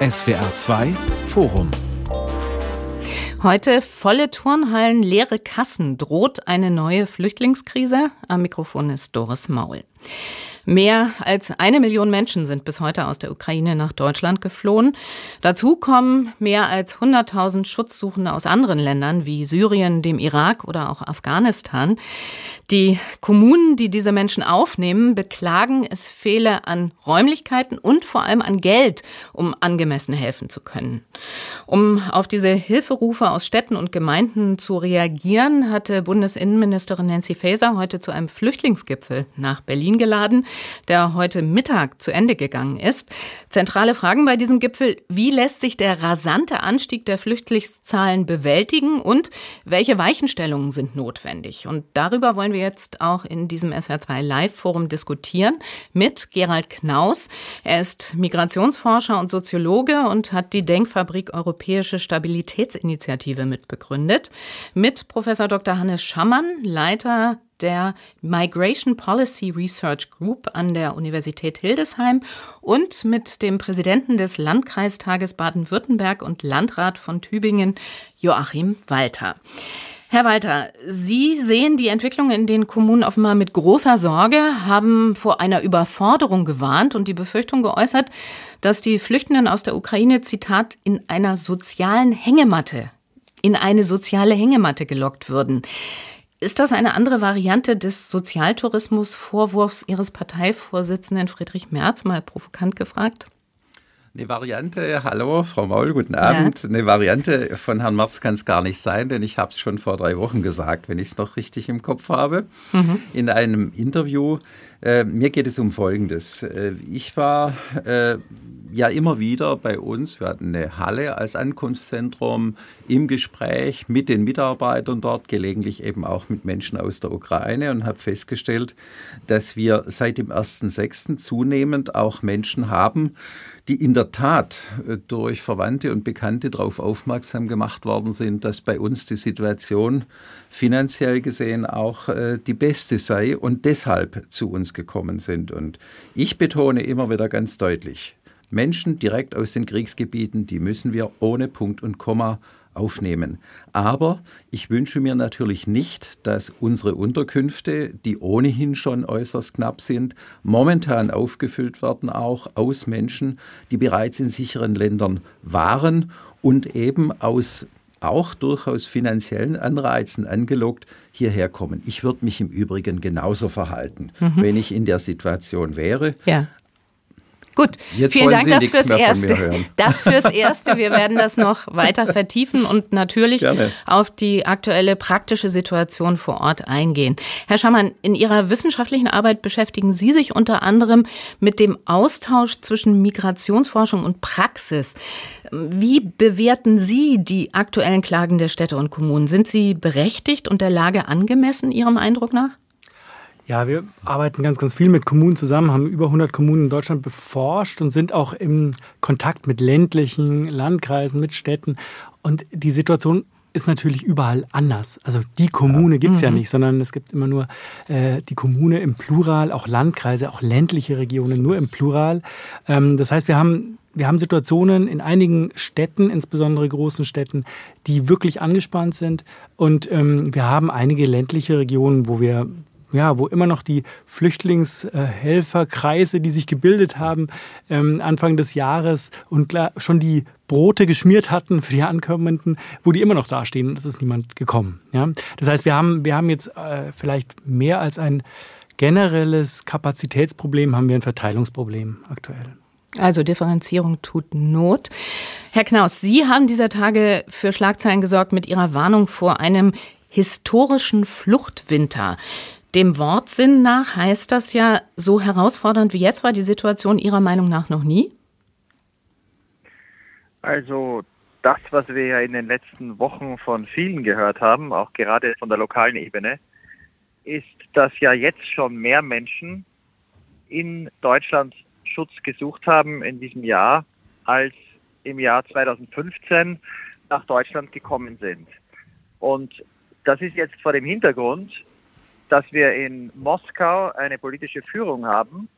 SWR 2 Forum Heute volle Turnhallen, leere Kassen. Droht eine neue Flüchtlingskrise? Am Mikrofon ist Doris Maul. Mehr als eine Million Menschen sind bis heute aus der Ukraine nach Deutschland geflohen. Dazu kommen mehr als 100.000 Schutzsuchende aus anderen Ländern wie Syrien, dem Irak oder auch Afghanistan. Die Kommunen, die diese Menschen aufnehmen, beklagen, es fehle an Räumlichkeiten und vor allem an Geld, um angemessen helfen zu können. Um auf diese Hilferufe aus Städten und Gemeinden zu reagieren, hatte Bundesinnenministerin Nancy Faeser heute zu einem Flüchtlingsgipfel nach Berlin geladen, der heute Mittag zu Ende gegangen ist. Zentrale Fragen bei diesem Gipfel, wie lässt sich der rasante Anstieg der Flüchtlingszahlen bewältigen und welche Weichenstellungen sind notwendig? Und darüber wollen wir jetzt auch in diesem SWR2 Live-Forum diskutieren mit Gerald Knaus. Er ist Migrationsforscher und Soziologe und hat die Denkfabrik Europäische Stabilitätsinitiative mitbegründet. Mit Professor Dr. Hannes Schammann, Leiter der Migration Policy Research Group an der Universität Hildesheim und mit dem Präsidenten des Landkreistages Baden-Württemberg und Landrat von Tübingen, Joachim Walter. Herr Walter, Sie sehen die Entwicklung in den Kommunen offenbar mit großer Sorge, haben vor einer Überforderung gewarnt und die Befürchtung geäußert, dass die Flüchtenden aus der Ukraine, Zitat, in einer sozialen Hängematte, in eine soziale Hängematte gelockt würden. Ist das eine andere Variante des Sozialtourismus-Vorwurfs Ihres Parteivorsitzenden Friedrich Merz, mal provokant gefragt? Eine Variante, hallo Frau Maul, guten Abend. Ja. Eine Variante von Herrn Merz kann es gar nicht sein, denn ich habe es schon vor drei Wochen gesagt, wenn ich es noch richtig im Kopf habe, mhm. in einem Interview. Äh, mir geht es um Folgendes. Äh, ich war äh, ja immer wieder bei uns, wir hatten eine Halle als Ankunftszentrum im Gespräch mit den Mitarbeitern dort, gelegentlich eben auch mit Menschen aus der Ukraine und habe festgestellt, dass wir seit dem 1.6. zunehmend auch Menschen haben, die in der Tat äh, durch Verwandte und Bekannte darauf aufmerksam gemacht worden sind, dass bei uns die Situation finanziell gesehen auch äh, die beste sei und deshalb zu uns gekommen sind. Und ich betone immer wieder ganz deutlich, Menschen direkt aus den Kriegsgebieten, die müssen wir ohne Punkt und Komma aufnehmen. Aber ich wünsche mir natürlich nicht, dass unsere Unterkünfte, die ohnehin schon äußerst knapp sind, momentan aufgefüllt werden, auch aus Menschen, die bereits in sicheren Ländern waren und eben aus auch durchaus finanziellen Anreizen angelockt hierher kommen. Ich würde mich im Übrigen genauso verhalten, mhm. wenn ich in der Situation wäre. Ja. Gut, Jetzt vielen Dank das fürs Erste. Das fürs Erste. Wir werden das noch weiter vertiefen und natürlich Gerne. auf die aktuelle praktische Situation vor Ort eingehen. Herr Schammann, in Ihrer wissenschaftlichen Arbeit beschäftigen Sie sich unter anderem mit dem Austausch zwischen Migrationsforschung und Praxis. Wie bewerten Sie die aktuellen Klagen der Städte und Kommunen? Sind sie berechtigt und der Lage angemessen Ihrem Eindruck nach? Ja, wir arbeiten ganz, ganz viel mit Kommunen zusammen, haben über 100 Kommunen in Deutschland beforscht und sind auch im Kontakt mit ländlichen Landkreisen, mit Städten. Und die Situation ist natürlich überall anders. Also die Kommune gibt es ja. Mhm. nicht, sondern es gibt immer nur äh, die Kommune im Plural, auch Landkreise, auch ländliche Regionen nur im Plural. Ähm, das heißt, wir haben, wir haben Situationen in einigen Städten, insbesondere großen Städten, die wirklich angespannt sind. Und ähm, wir haben einige ländliche Regionen, wo wir ja, wo immer noch die Flüchtlingshelferkreise, die sich gebildet haben, ähm, Anfang des Jahres und klar, schon die Brote geschmiert hatten für die Ankommenden, wo die immer noch dastehen und es ist niemand gekommen. Ja? Das heißt, wir haben, wir haben jetzt äh, vielleicht mehr als ein generelles Kapazitätsproblem, haben wir ein Verteilungsproblem aktuell. Also Differenzierung tut Not. Herr Knaus, Sie haben dieser Tage für Schlagzeilen gesorgt mit Ihrer Warnung vor einem historischen Fluchtwinter. Dem Wortsinn nach heißt das ja, so herausfordernd wie jetzt war die Situation Ihrer Meinung nach noch nie? Also das, was wir ja in den letzten Wochen von vielen gehört haben, auch gerade von der lokalen Ebene, ist, dass ja jetzt schon mehr Menschen in Deutschland Schutz gesucht haben in diesem Jahr, als im Jahr 2015 nach Deutschland gekommen sind. Und das ist jetzt vor dem Hintergrund, dass wir in Moskau eine politische Führung haben,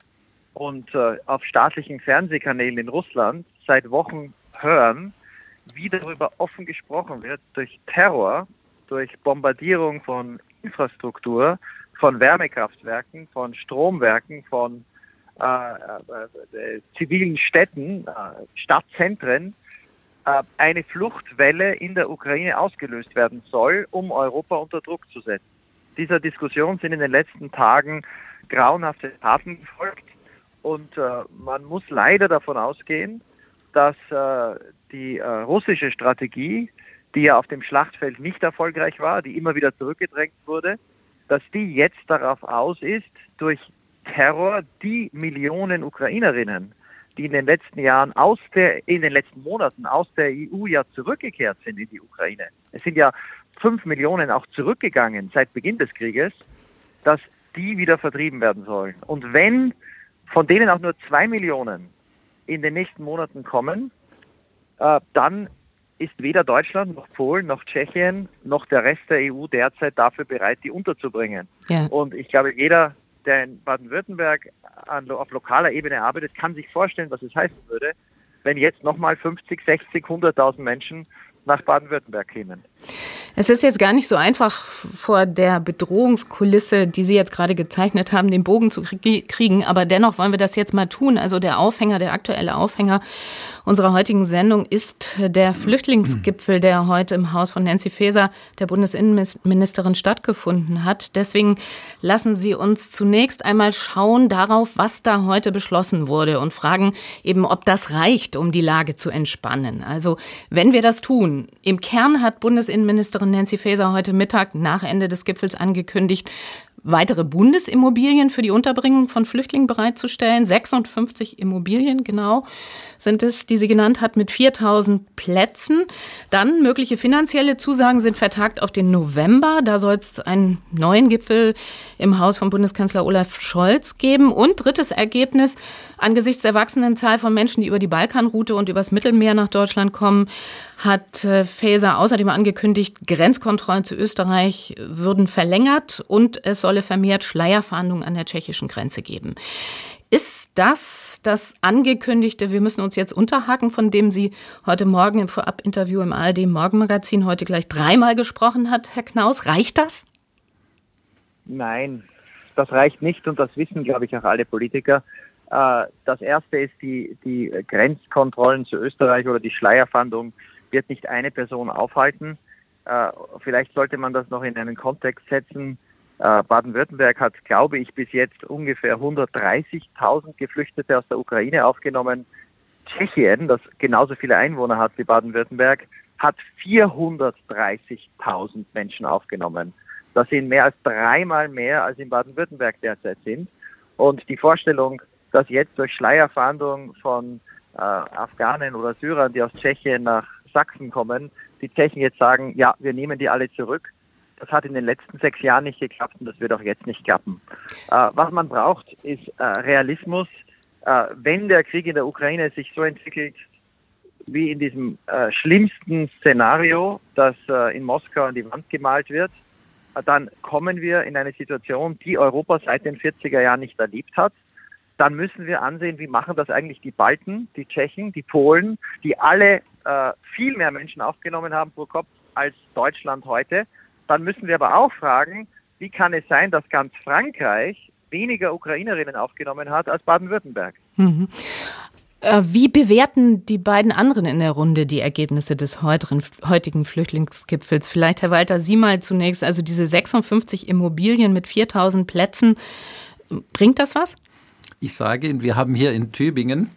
und äh, auf staatlichen Fernsehkanälen in Russland seit Wochen hören, wie darüber offen gesprochen wird, durch Terror, durch Bombardierung von Infrastruktur, von Wärmekraftwerken, von Stromwerken, von äh, äh, äh zivilen Städten, äh, Stadtzentren, äh, eine Fluchtwelle in der Ukraine ausgelöst werden soll, um Europa unter Druck zu setzen. Dieser Diskussion sind in den letzten Tagen grauenhafte Taten gefolgt und äh, man muss leider davon ausgehen, dass äh, die äh, russische Strategie, die ja auf dem Schlachtfeld nicht erfolgreich war, die immer wieder zurückgedrängt wurde, dass die jetzt darauf aus ist, durch Terror die Millionen Ukrainerinnen, die in den letzten Jahren aus der, in den letzten Monaten aus der EU ja zurückgekehrt sind in die Ukraine. Es sind ja fünf Millionen auch zurückgegangen seit Beginn des Krieges, dass die wieder vertrieben werden sollen. Und wenn von denen auch nur zwei Millionen in den nächsten Monaten kommen, äh, dann ist weder Deutschland noch Polen noch Tschechien noch der Rest der EU derzeit dafür bereit, die unterzubringen. Ja. Und ich glaube, jeder, der in Baden-Württemberg auf lokaler Ebene arbeitet, kann sich vorstellen, was es heißen würde, wenn jetzt nochmal 50, 60, 100.000 Menschen nach Baden-Württemberg kämen. Es ist jetzt gar nicht so einfach, vor der Bedrohungskulisse, die Sie jetzt gerade gezeichnet haben, den Bogen zu kriegen. Aber dennoch wollen wir das jetzt mal tun. Also der Aufhänger, der aktuelle Aufhänger unserer heutigen Sendung ist der Flüchtlingsgipfel, der heute im Haus von Nancy Faeser, der Bundesinnenministerin, stattgefunden hat. Deswegen lassen Sie uns zunächst einmal schauen darauf, was da heute beschlossen wurde und fragen eben, ob das reicht, um die Lage zu entspannen. Also wenn wir das tun, im Kern hat Bundesinnenministerin Nancy Faeser heute Mittag nach Ende des Gipfels angekündigt, weitere Bundesimmobilien für die Unterbringung von Flüchtlingen bereitzustellen. 56 Immobilien genau sind es, die sie genannt hat, mit 4000 Plätzen. Dann mögliche finanzielle Zusagen sind vertagt auf den November. Da soll es einen neuen Gipfel im Haus von Bundeskanzler Olaf Scholz geben. Und drittes Ergebnis, angesichts der wachsenden Zahl von Menschen, die über die Balkanroute und übers Mittelmeer nach Deutschland kommen, hat äh, Faeser außerdem angekündigt, Grenzkontrollen zu Österreich würden verlängert und es solle vermehrt Schleierfahndungen an der tschechischen Grenze geben. Ist das das angekündigte, wir müssen uns jetzt unterhaken, von dem Sie heute Morgen im Vorabinterview im ARD Morgenmagazin heute gleich dreimal gesprochen hat, Herr Knaus? Reicht das? Nein, das reicht nicht und das wissen, glaube ich, auch alle Politiker. Äh, das erste ist die, die Grenzkontrollen zu Österreich oder die Schleierfahndung wird nicht eine Person aufhalten. Äh, vielleicht sollte man das noch in einen Kontext setzen. Äh, Baden-Württemberg hat, glaube ich, bis jetzt ungefähr 130.000 Geflüchtete aus der Ukraine aufgenommen. Tschechien, das genauso viele Einwohner hat wie Baden-Württemberg, hat 430.000 Menschen aufgenommen. Das sind mehr als dreimal mehr, als in Baden-Württemberg derzeit sind. Und die Vorstellung, dass jetzt durch Schleierfahndung von äh, Afghanen oder Syrern, die aus Tschechien nach Sachsen kommen, die Tschechen jetzt sagen, ja, wir nehmen die alle zurück. Das hat in den letzten sechs Jahren nicht geklappt und das wird auch jetzt nicht klappen. Äh, was man braucht, ist äh, Realismus. Äh, wenn der Krieg in der Ukraine sich so entwickelt, wie in diesem äh, schlimmsten Szenario, das äh, in Moskau an die Wand gemalt wird, dann kommen wir in eine Situation, die Europa seit den 40er Jahren nicht erlebt hat dann müssen wir ansehen, wie machen das eigentlich die Balten, die Tschechen, die Polen, die alle äh, viel mehr Menschen aufgenommen haben pro Kopf als Deutschland heute. Dann müssen wir aber auch fragen, wie kann es sein, dass ganz Frankreich weniger Ukrainerinnen aufgenommen hat als Baden-Württemberg? Mhm. Äh, wie bewerten die beiden anderen in der Runde die Ergebnisse des heutigen Flüchtlingsgipfels? Vielleicht, Herr Walter, Sie mal zunächst. Also diese 56 Immobilien mit 4000 Plätzen, bringt das was? Ich sage Ihnen, wir haben hier in Tübingen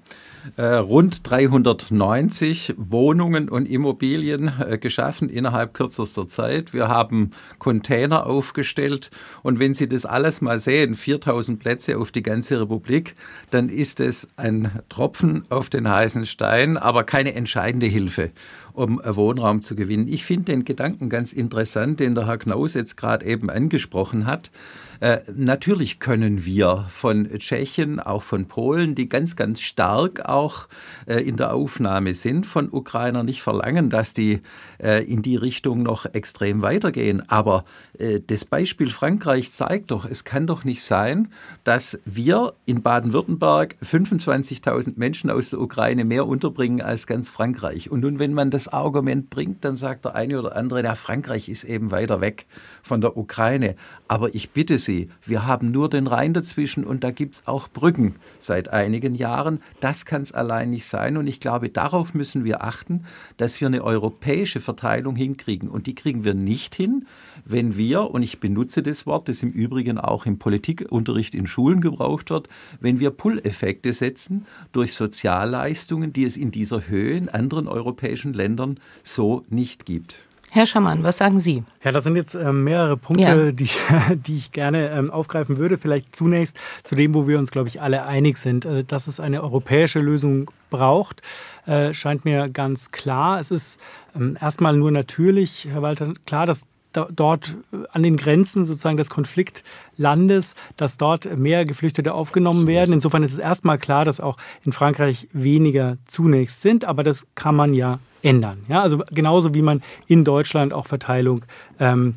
äh, rund 390 Wohnungen und Immobilien äh, geschaffen innerhalb kürzester Zeit. Wir haben Container aufgestellt und wenn Sie das alles mal sehen, 4000 Plätze auf die ganze Republik, dann ist es ein Tropfen auf den heißen Stein, aber keine entscheidende Hilfe um Wohnraum zu gewinnen. Ich finde den Gedanken ganz interessant, den der Herr Knaus jetzt gerade eben angesprochen hat. Äh, natürlich können wir von Tschechien, auch von Polen, die ganz, ganz stark auch äh, in der Aufnahme sind von Ukrainern, nicht verlangen, dass die äh, in die Richtung noch extrem weitergehen. Aber äh, das Beispiel Frankreich zeigt doch, es kann doch nicht sein, dass wir in Baden-Württemberg 25.000 Menschen aus der Ukraine mehr unterbringen als ganz Frankreich. Und nun, wenn man das Argument bringt, dann sagt der eine oder andere, na, Frankreich ist eben weiter weg von der Ukraine. Aber ich bitte Sie, wir haben nur den Rhein dazwischen und da gibt es auch Brücken seit einigen Jahren. Das kann es allein nicht sein. Und ich glaube, darauf müssen wir achten, dass wir eine europäische Verteilung hinkriegen. Und die kriegen wir nicht hin, wenn wir, und ich benutze das Wort, das im Übrigen auch im Politikunterricht in Schulen gebraucht wird, wenn wir Pull-Effekte setzen durch Sozialleistungen, die es in dieser Höhe in anderen europäischen Ländern so nicht gibt. Herr Schamann, was sagen Sie? Ja, das sind jetzt äh, mehrere Punkte, ja. die, die ich gerne ähm, aufgreifen würde. Vielleicht zunächst zu dem, wo wir uns, glaube ich, alle einig sind, äh, dass es eine europäische Lösung braucht, äh, scheint mir ganz klar. Es ist ähm, erstmal nur natürlich, Herr Walter, klar, dass dort an den Grenzen sozusagen des Konfliktlandes, dass dort mehr Geflüchtete aufgenommen werden. Insofern ist es erstmal klar, dass auch in Frankreich weniger zunächst sind, aber das kann man ja ändern. Ja, also genauso wie man in Deutschland auch Verteilung ähm,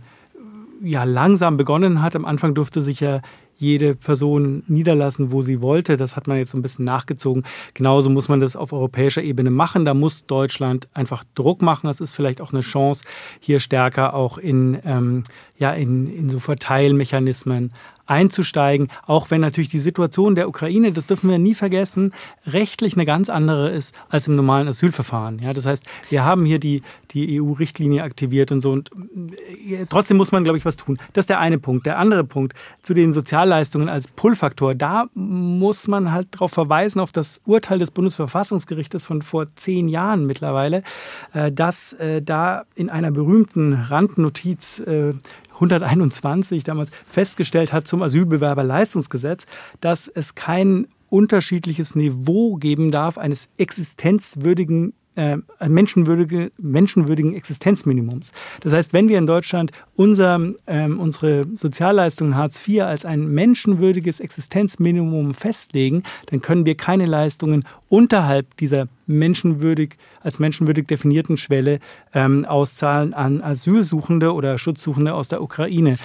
ja langsam begonnen hat. Am Anfang durfte sich ja jede Person niederlassen, wo sie wollte. Das hat man jetzt so ein bisschen nachgezogen. Genauso muss man das auf europäischer Ebene machen. Da muss Deutschland einfach Druck machen. Das ist vielleicht auch eine Chance, hier stärker auch in, ähm, ja, in, in so Verteilmechanismen einzusteigen, auch wenn natürlich die Situation der Ukraine, das dürfen wir nie vergessen, rechtlich eine ganz andere ist als im normalen Asylverfahren. Ja, das heißt, wir haben hier die, die EU-Richtlinie aktiviert und so und äh, trotzdem muss man, glaube ich, was tun. Das ist der eine Punkt. Der andere Punkt zu den Sozialleistungen als Pull-Faktor, da muss man halt darauf verweisen, auf das Urteil des Bundesverfassungsgerichtes von vor zehn Jahren mittlerweile, äh, dass äh, da in einer berühmten Randnotiz 121 damals festgestellt hat zum Asylbewerberleistungsgesetz, dass es kein unterschiedliches Niveau geben darf eines existenzwürdigen äh, menschenwürdige, menschenwürdigen Existenzminimums. Das heißt, wenn wir in Deutschland unser, ähm, unsere Sozialleistungen Hartz IV als ein menschenwürdiges Existenzminimum festlegen, dann können wir keine Leistungen unterhalb dieser menschenwürdig, als menschenwürdig definierten Schwelle ähm, auszahlen an Asylsuchende oder Schutzsuchende aus der Ukraine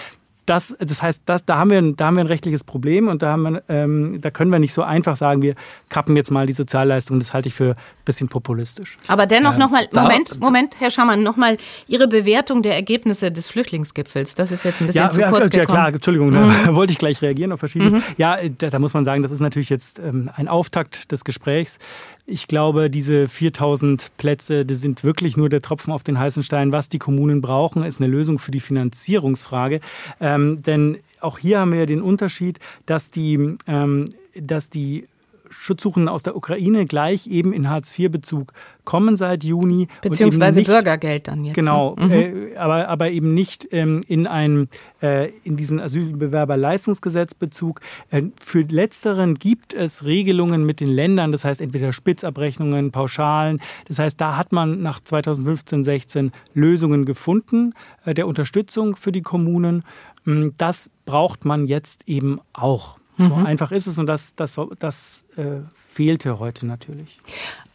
das, das heißt, das, da, haben wir ein, da haben wir ein rechtliches Problem und da, haben wir, ähm, da können wir nicht so einfach sagen, wir kappen jetzt mal die Sozialleistungen. Das halte ich für ein bisschen populistisch. Aber dennoch ähm, nochmal, Moment, Moment, Herr Schamann, nochmal Ihre Bewertung der Ergebnisse des Flüchtlingsgipfels. Das ist jetzt ein bisschen ja, zu ja, kurz ja, gekommen. Ja klar, Entschuldigung, mhm. da wollte ich gleich reagieren auf Verschiedenes. Mhm. Ja, da, da, muss man sagen, das ist natürlich jetzt ähm, ein Auftakt des Gesprächs. Ich glaube, diese 4000 Plätze, die sind wirklich nur der Tropfen auf den heißen Stein. Was die Kommunen brauchen, ist eine Lösung für die Finanzierungsfrage. Ähm, denn auch hier haben wir den Unterschied, dass die, ähm, dass die Schutzsuchenden aus der Ukraine gleich eben in Hartz-IV-Bezug kommen seit Juni. Beziehungsweise nicht, Bürgergeld dann jetzt. Genau, ne? mhm. äh, aber, aber eben nicht ähm, in, ein, äh, in diesen Asylbewerberleistungsgesetzbezug. Äh, für Letzteren gibt es Regelungen mit den Ländern, das heißt entweder Spitzabrechnungen, Pauschalen. Das heißt, da hat man nach 2015, 16 Lösungen gefunden äh, der Unterstützung für die Kommunen. Hm, das braucht man jetzt eben auch. So mhm. einfach ist es und das, das, das äh, fehlte heute natürlich.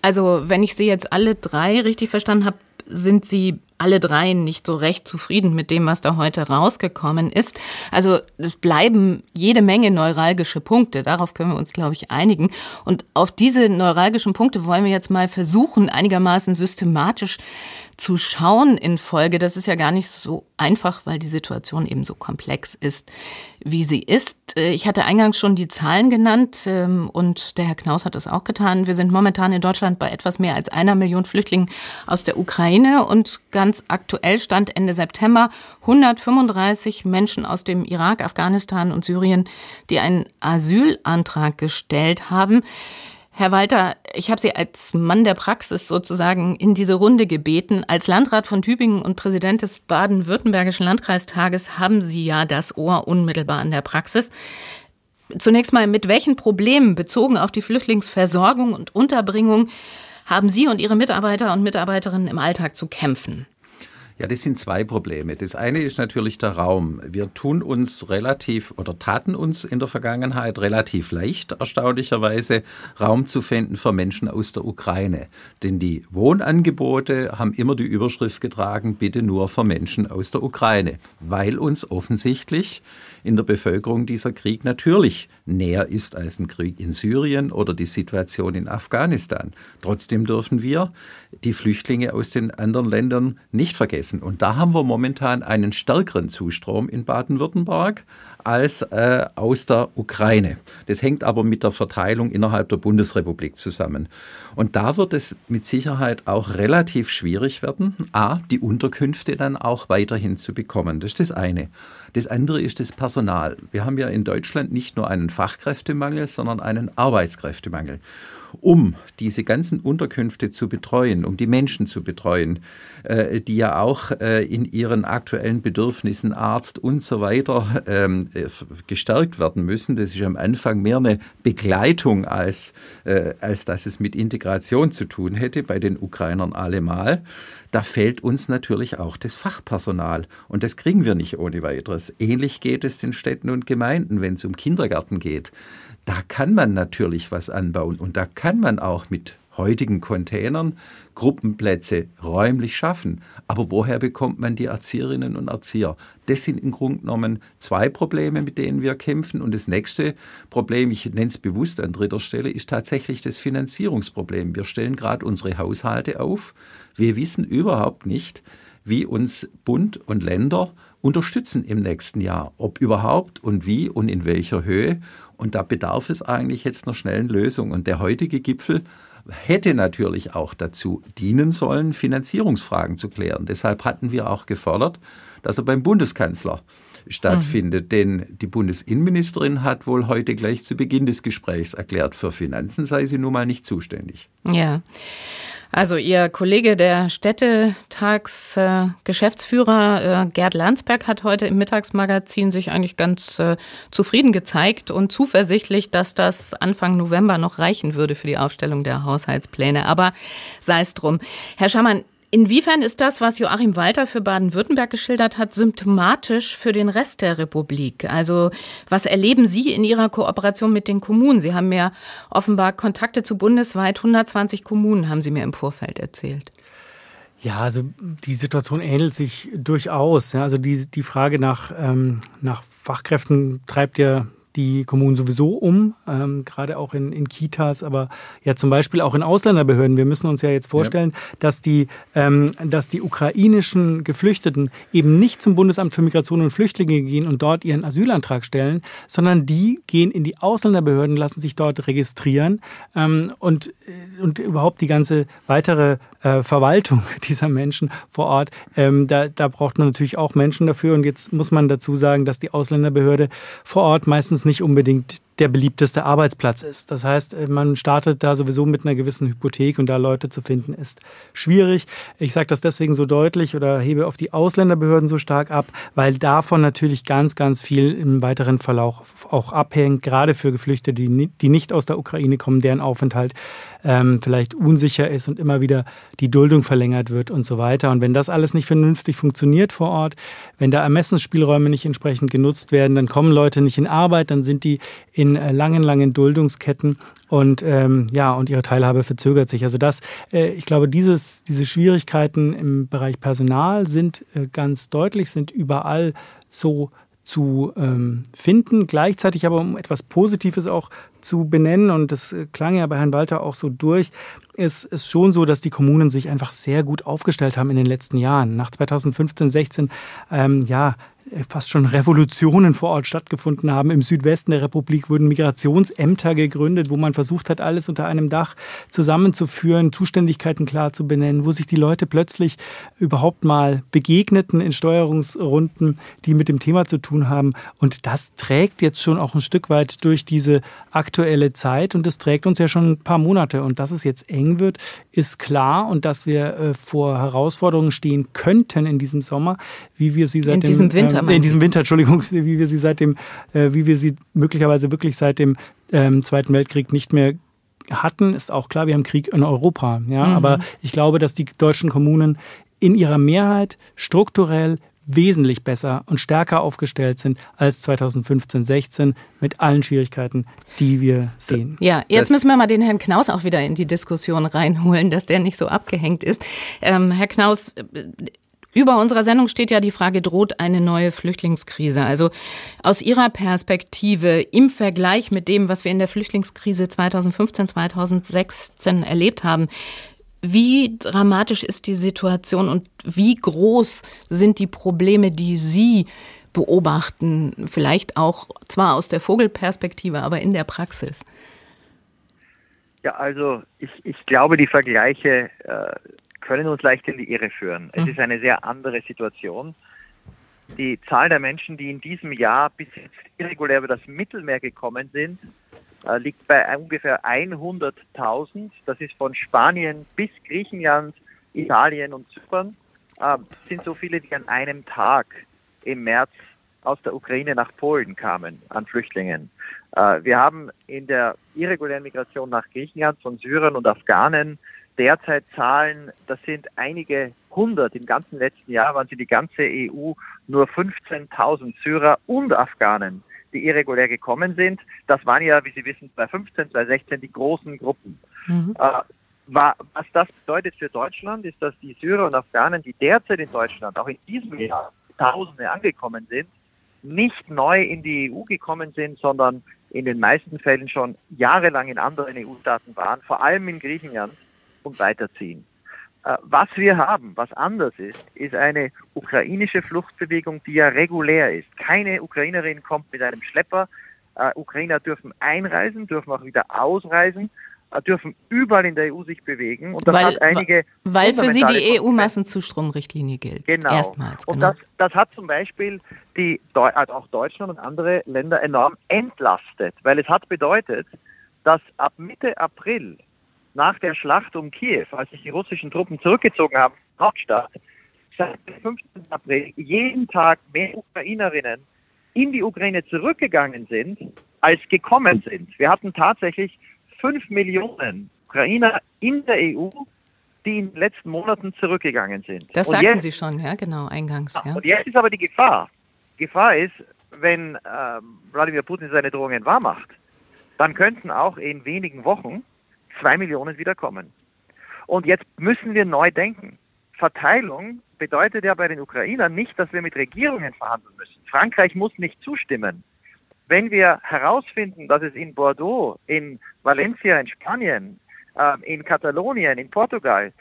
Also, wenn ich Sie jetzt alle drei richtig verstanden habe, sind Sie alle drei nicht so recht zufrieden mit dem, was da heute rausgekommen ist. Also es bleiben jede Menge neuralgische Punkte. Darauf können wir uns, glaube ich, einigen. Und auf diese neuralgischen Punkte wollen wir jetzt mal versuchen, einigermaßen systematisch zu schauen in Folge. Das ist ja gar nicht so einfach, weil die Situation eben so komplex ist, wie sie ist. Äh, ich hatte eingangs schon die Zahlen genannt ähm, und der Herr Knaus hat es auch getan. Wir sind momentan in Deutschland bei etwas mehr als einer Million Flüchtlingen aus der Ukraine und ganz aktuell stand Ende September 135 Menschen aus dem Irak, Afghanistan und Syrien, die einen Asylantrag gestellt haben. Herr Walter, ich habe Sie als Mann der Praxis sozusagen in diese Runde gebeten. Als Landrat von Tübingen und Präsident des baden-württembergischen Landkreistages haben Sie ja das Ohr unmittelbar an der Praxis. Zunächst mal, mit welchen Problemen bezogen auf die Flüchtlingsversorgung und Unterbringung haben Sie und Ihre Mitarbeiter und Mitarbeiterinnen im Alltag zu kämpfen? Ja, das sind zwei Probleme. Das eine ist natürlich der Raum. Wir tun uns relativ oder taten uns in der Vergangenheit relativ leicht, erstaunlicherweise, Raum zu finden für Menschen aus der Ukraine. Denn die Wohnangebote haben immer die Überschrift getragen, bitte nur für Menschen aus der Ukraine, weil uns offensichtlich in der Bevölkerung dieser Krieg natürlich näher ist als ein Krieg in Syrien oder die Situation in Afghanistan. Trotzdem dürfen wir die Flüchtlinge aus den anderen Ländern nicht vergessen. Und da haben wir momentan einen stärkeren Zustrom in Baden-Württemberg als äh, aus der Ukraine. Das hängt aber mit der Verteilung innerhalb der Bundesrepublik zusammen. Und da wird es mit Sicherheit auch relativ schwierig werden, a, die Unterkünfte dann auch weiterhin zu bekommen. Das ist das eine. Das andere ist das Personal. Wir haben ja in Deutschland nicht nur einen Fachkräftemangel, sondern einen Arbeitskräftemangel um diese ganzen Unterkünfte zu betreuen, um die Menschen zu betreuen, äh, die ja auch äh, in ihren aktuellen Bedürfnissen Arzt und so weiter ähm, äh, gestärkt werden müssen. Das ist am Anfang mehr eine Begleitung, als, äh, als dass es mit Integration zu tun hätte, bei den Ukrainern allemal. Da fehlt uns natürlich auch das Fachpersonal. Und das kriegen wir nicht ohne weiteres. Ähnlich geht es den Städten und Gemeinden, wenn es um Kindergärten geht da kann man natürlich was anbauen und da kann man auch mit heutigen Containern Gruppenplätze räumlich schaffen. Aber woher bekommt man die Erzieherinnen und Erzieher? Das sind im Grunde genommen zwei Probleme, mit denen wir kämpfen. Und das nächste Problem, ich nenne es bewusst an dritter Stelle, ist tatsächlich das Finanzierungsproblem. Wir stellen gerade unsere Haushalte auf. Wir wissen überhaupt nicht, wie uns Bund und Länder unterstützen im nächsten Jahr. Ob überhaupt und wie und in welcher Höhe. Und da bedarf es eigentlich jetzt einer schnellen Lösung. Und der heutige Gipfel hätte natürlich auch dazu dienen sollen, Finanzierungsfragen zu klären. Deshalb hatten wir auch gefordert, dass er beim Bundeskanzler stattfindet. Mhm. Denn die Bundesinnenministerin hat wohl heute gleich zu Beginn des Gesprächs erklärt, für Finanzen sei sie nun mal nicht zuständig. Ja. Also Ihr Kollege, der Städtetagsgeschäftsführer äh, Gerd Landsberg hat heute im Mittagsmagazin sich eigentlich ganz äh, zufrieden gezeigt und zuversichtlich, dass das Anfang November noch reichen würde für die Aufstellung der Haushaltspläne. Aber sei es drum. Herr Schamann, Inwiefern ist das, was Joachim Walter für Baden-Württemberg geschildert hat, symptomatisch für den Rest der Republik? Also was erleben Sie in Ihrer Kooperation mit den Kommunen? Sie haben mir offenbar Kontakte zu bundesweit 120 Kommunen, haben Sie mir im Vorfeld erzählt. Ja, also die Situation ähnelt sich durchaus. Ja, also die, die Frage nach, ähm, nach Fachkräften treibt ja die Kommunen sowieso um, ähm, gerade auch in, in Kitas, aber ja zum Beispiel auch in Ausländerbehörden. Wir müssen uns ja jetzt vorstellen, ja. dass, die, ähm, dass die ukrainischen Geflüchteten eben nicht zum Bundesamt für Migration und Flüchtlinge gehen und dort ihren Asylantrag stellen, sondern die gehen in die Ausländerbehörden, lassen sich dort registrieren ähm, und, äh, und überhaupt die ganze weitere äh, Verwaltung dieser Menschen vor Ort. Ähm, da, da braucht man natürlich auch Menschen dafür und jetzt muss man dazu sagen, dass die Ausländerbehörde vor Ort meistens nicht unbedingt der beliebteste Arbeitsplatz ist. Das heißt, äh, man startet da sowieso mit einer gewissen Hypothek und da Leute zu finden, ist schwierig. Ich sage das deswegen so deutlich oder hebe auf die Ausländerbehörden so stark ab, weil davon natürlich ganz, ganz viel im weiteren Verlauf auch abhängt, gerade für Geflüchtete, die nicht aus der Ukraine kommen, deren Aufenthalt ähm, vielleicht unsicher ist und immer wieder die Duldung verlängert wird und so weiter. Und wenn das alles nicht vernünftig funktioniert vor Ort, wenn da Ermessensspielräume nicht entsprechend genutzt werden, dann kommen Leute nicht in Arbeit, dann sind die in äh, langen, langen Duldungsketten und ähm, ja, und ihre Teilhabe verzögert sich. Also das, äh, ich glaube, dieses, diese Schwierigkeiten im Bereich Personal sind äh, ganz deutlich, sind überall so zu ähm, finden. Gleichzeitig aber, um etwas Positives auch zu benennen, und das äh, klang ja bei Herrn Walter auch so durch, ist es schon so, dass die Kommunen sich einfach sehr gut aufgestellt haben in den letzten Jahren. Nach 2015, 16, ähm, ja, fast schon Revolutionen vor Ort stattgefunden haben. Im Südwesten der Republik wurden Migrationsämter gegründet, wo man versucht hat, alles unter einem Dach zusammenzuführen, Zuständigkeiten klar zu benennen, wo sich die Leute plötzlich überhaupt mal begegneten in Steuerungsrunden, die mit dem Thema zu tun haben. Und das trägt jetzt schon auch ein Stück weit durch diese aktuelle Zeit und das trägt uns ja schon ein paar Monate. Und dass es jetzt eng wird, ist klar und dass wir äh, vor Herausforderungen stehen könnten in diesem Sommer, wie wir sie seit in dem, diesem Winter Winter. in diesem Winter, Entschuldigung, wie wir sie seit dem, äh, wie wir sie möglicherweise wirklich seit dem ähm, Zweiten Weltkrieg nicht mehr hatten, ist auch klar, wir haben Krieg in Europa. Ja? Mhm. Aber ich glaube, dass die deutschen Kommunen in ihrer Mehrheit strukturell wesentlich besser und stärker aufgestellt sind als 2015, 16 mit allen Schwierigkeiten, die wir sehen. Ja, jetzt das müssen wir mal den Herrn Knaus auch wieder in die Diskussion reinholen, dass der nicht so abgehängt ist. Ähm, Herr Knaus, über unserer Sendung steht ja die Frage, droht eine neue Flüchtlingskrise? Also aus Ihrer Perspektive im Vergleich mit dem, was wir in der Flüchtlingskrise 2015, 2016 erlebt haben, wie dramatisch ist die Situation und wie groß sind die Probleme, die Sie beobachten? Vielleicht auch zwar aus der Vogelperspektive, aber in der Praxis. Ja, also ich, ich glaube, die Vergleiche äh, können uns leicht in die Irre führen. Es mhm. ist eine sehr andere Situation. Die Zahl der Menschen, die in diesem Jahr bis jetzt irregulär über das Mittelmeer gekommen sind, äh, liegt bei ungefähr 100.000. Das ist von Spanien bis Griechenland, Italien und Zypern. Äh, sind so viele, die an einem Tag im März aus der Ukraine nach Polen kamen an Flüchtlingen. Äh, wir haben in der irregulären Migration nach Griechenland von Syrern und Afghanen derzeit Zahlen, das sind einige hundert. Im ganzen letzten Jahr waren sie die ganze EU nur 15.000 Syrer und Afghanen die irregulär gekommen sind. Das waren ja, wie Sie wissen, 2015, 2016 die großen Gruppen. Mhm. Äh, was das bedeutet für Deutschland, ist, dass die Syrer und Afghanen, die derzeit in Deutschland, auch in diesem Jahr Tausende angekommen sind, nicht neu in die EU gekommen sind, sondern in den meisten Fällen schon jahrelang in anderen EU-Staaten waren, vor allem in Griechenland und weiterziehen. Äh, was wir haben, was anders ist, ist eine ukrainische Fluchtbewegung, die ja regulär ist. Keine Ukrainerin kommt mit einem Schlepper. Uh, Ukrainer dürfen einreisen, dürfen auch wieder ausreisen, uh, dürfen überall in der EU sich bewegen. Und das weil, hat einige weil für sie die EU-Massenzustromrichtlinie gilt. Genau. Erstmals. Genau. Und das, das hat zum Beispiel die, also auch Deutschland und andere Länder enorm entlastet, weil es hat bedeutet, dass ab Mitte April nach der Schlacht um Kiew, als sich die russischen Truppen zurückgezogen haben, Hauptstadt, seit dem 15. April jeden Tag mehr Ukrainerinnen in die Ukraine zurückgegangen sind, als gekommen sind. Wir hatten tatsächlich fünf Millionen Ukrainer in der EU, die in den letzten Monaten zurückgegangen sind. Das sagten jetzt, Sie schon, ja, genau, eingangs. Ja. Und jetzt ist aber die Gefahr. Gefahr ist, wenn äh, Wladimir Putin seine Drohungen wahrmacht, dann könnten auch in wenigen Wochen zwei Millionen wiederkommen. Und jetzt müssen wir neu denken. Verteilung bedeutet ja bei den Ukrainern nicht, dass wir mit Regierungen verhandeln müssen. Frankreich muss nicht zustimmen. Wenn wir herausfinden, dass es in Bordeaux, in Valencia, in Spanien, äh, in Katalonien, in Portugal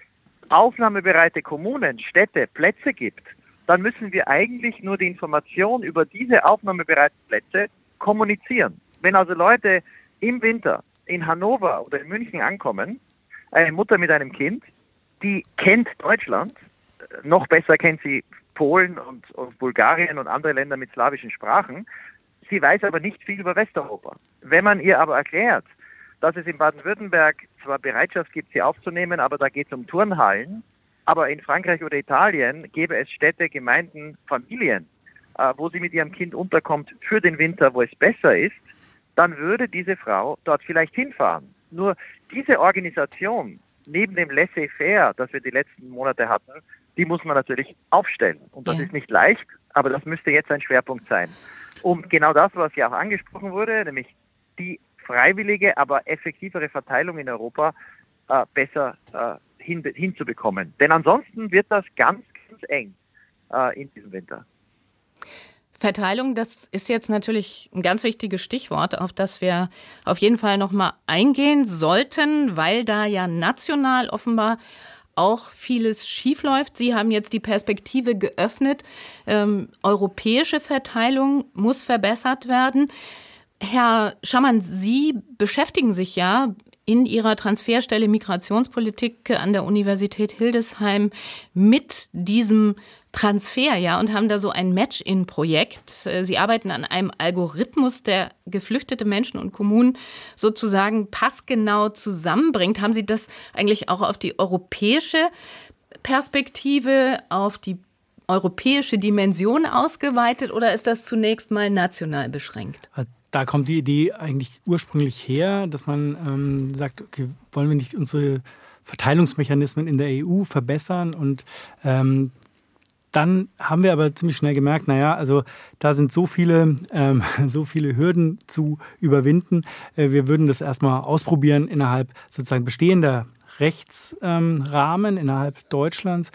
aufnahmebereite Kommunen, Städte, Plätze gibt, dann müssen wir eigentlich nur die Information über diese aufnahmebereiten Plätze kommunizieren. Wenn also Leute im Winter in Hannover oder in München ankommen, eine Mutter mit einem Kind, die kennt Deutschland, noch besser kennt sie Polen und, und Bulgarien und andere Länder mit slawischen Sprachen. Sie weiß aber nicht viel über Westeuropa. Wenn man ihr aber erklärt, dass es in Baden-Württemberg zwar Bereitschaft gibt, sie aufzunehmen, aber da geht es um Turnhallen, aber in Frankreich oder Italien gäbe es Städte, Gemeinden, Familien, äh, wo sie mit ihrem Kind unterkommt für den Winter, wo es besser ist, dann würde diese Frau dort vielleicht hinfahren. Nur diese Organisation neben dem Laissez-faire, das wir die letzten Monate hatten, die muss man natürlich aufstellen. Und das ja. ist nicht leicht, aber das müsste jetzt ein Schwerpunkt sein. Um genau das, was ja auch angesprochen wurde, nämlich die freiwillige, aber effektivere Verteilung in Europa äh, besser äh, hin, hinzubekommen. Denn ansonsten wird das ganz, ganz eng äh, in diesem Winter. Verteilung, das ist jetzt natürlich ein ganz wichtiges Stichwort, auf das wir auf jeden Fall noch mal eingehen sollten, weil da ja national offenbar auch vieles schiefläuft. Sie haben jetzt die Perspektive geöffnet. Ähm, europäische Verteilung muss verbessert werden. Herr Schammann, Sie beschäftigen sich ja in ihrer Transferstelle Migrationspolitik an der Universität Hildesheim mit diesem Transfer, ja, und haben da so ein Match-in-Projekt. Sie arbeiten an einem Algorithmus, der geflüchtete Menschen und Kommunen sozusagen passgenau zusammenbringt. Haben Sie das eigentlich auch auf die europäische Perspektive, auf die europäische Dimension ausgeweitet oder ist das zunächst mal national beschränkt? Da kommt die Idee eigentlich ursprünglich her, dass man ähm, sagt, okay, wollen wir nicht unsere Verteilungsmechanismen in der EU verbessern und ähm, dann haben wir aber ziemlich schnell gemerkt, naja, also da sind so viele, ähm, so viele Hürden zu überwinden. Äh, wir würden das erstmal ausprobieren innerhalb sozusagen bestehender Rechtsrahmen ähm, innerhalb Deutschlands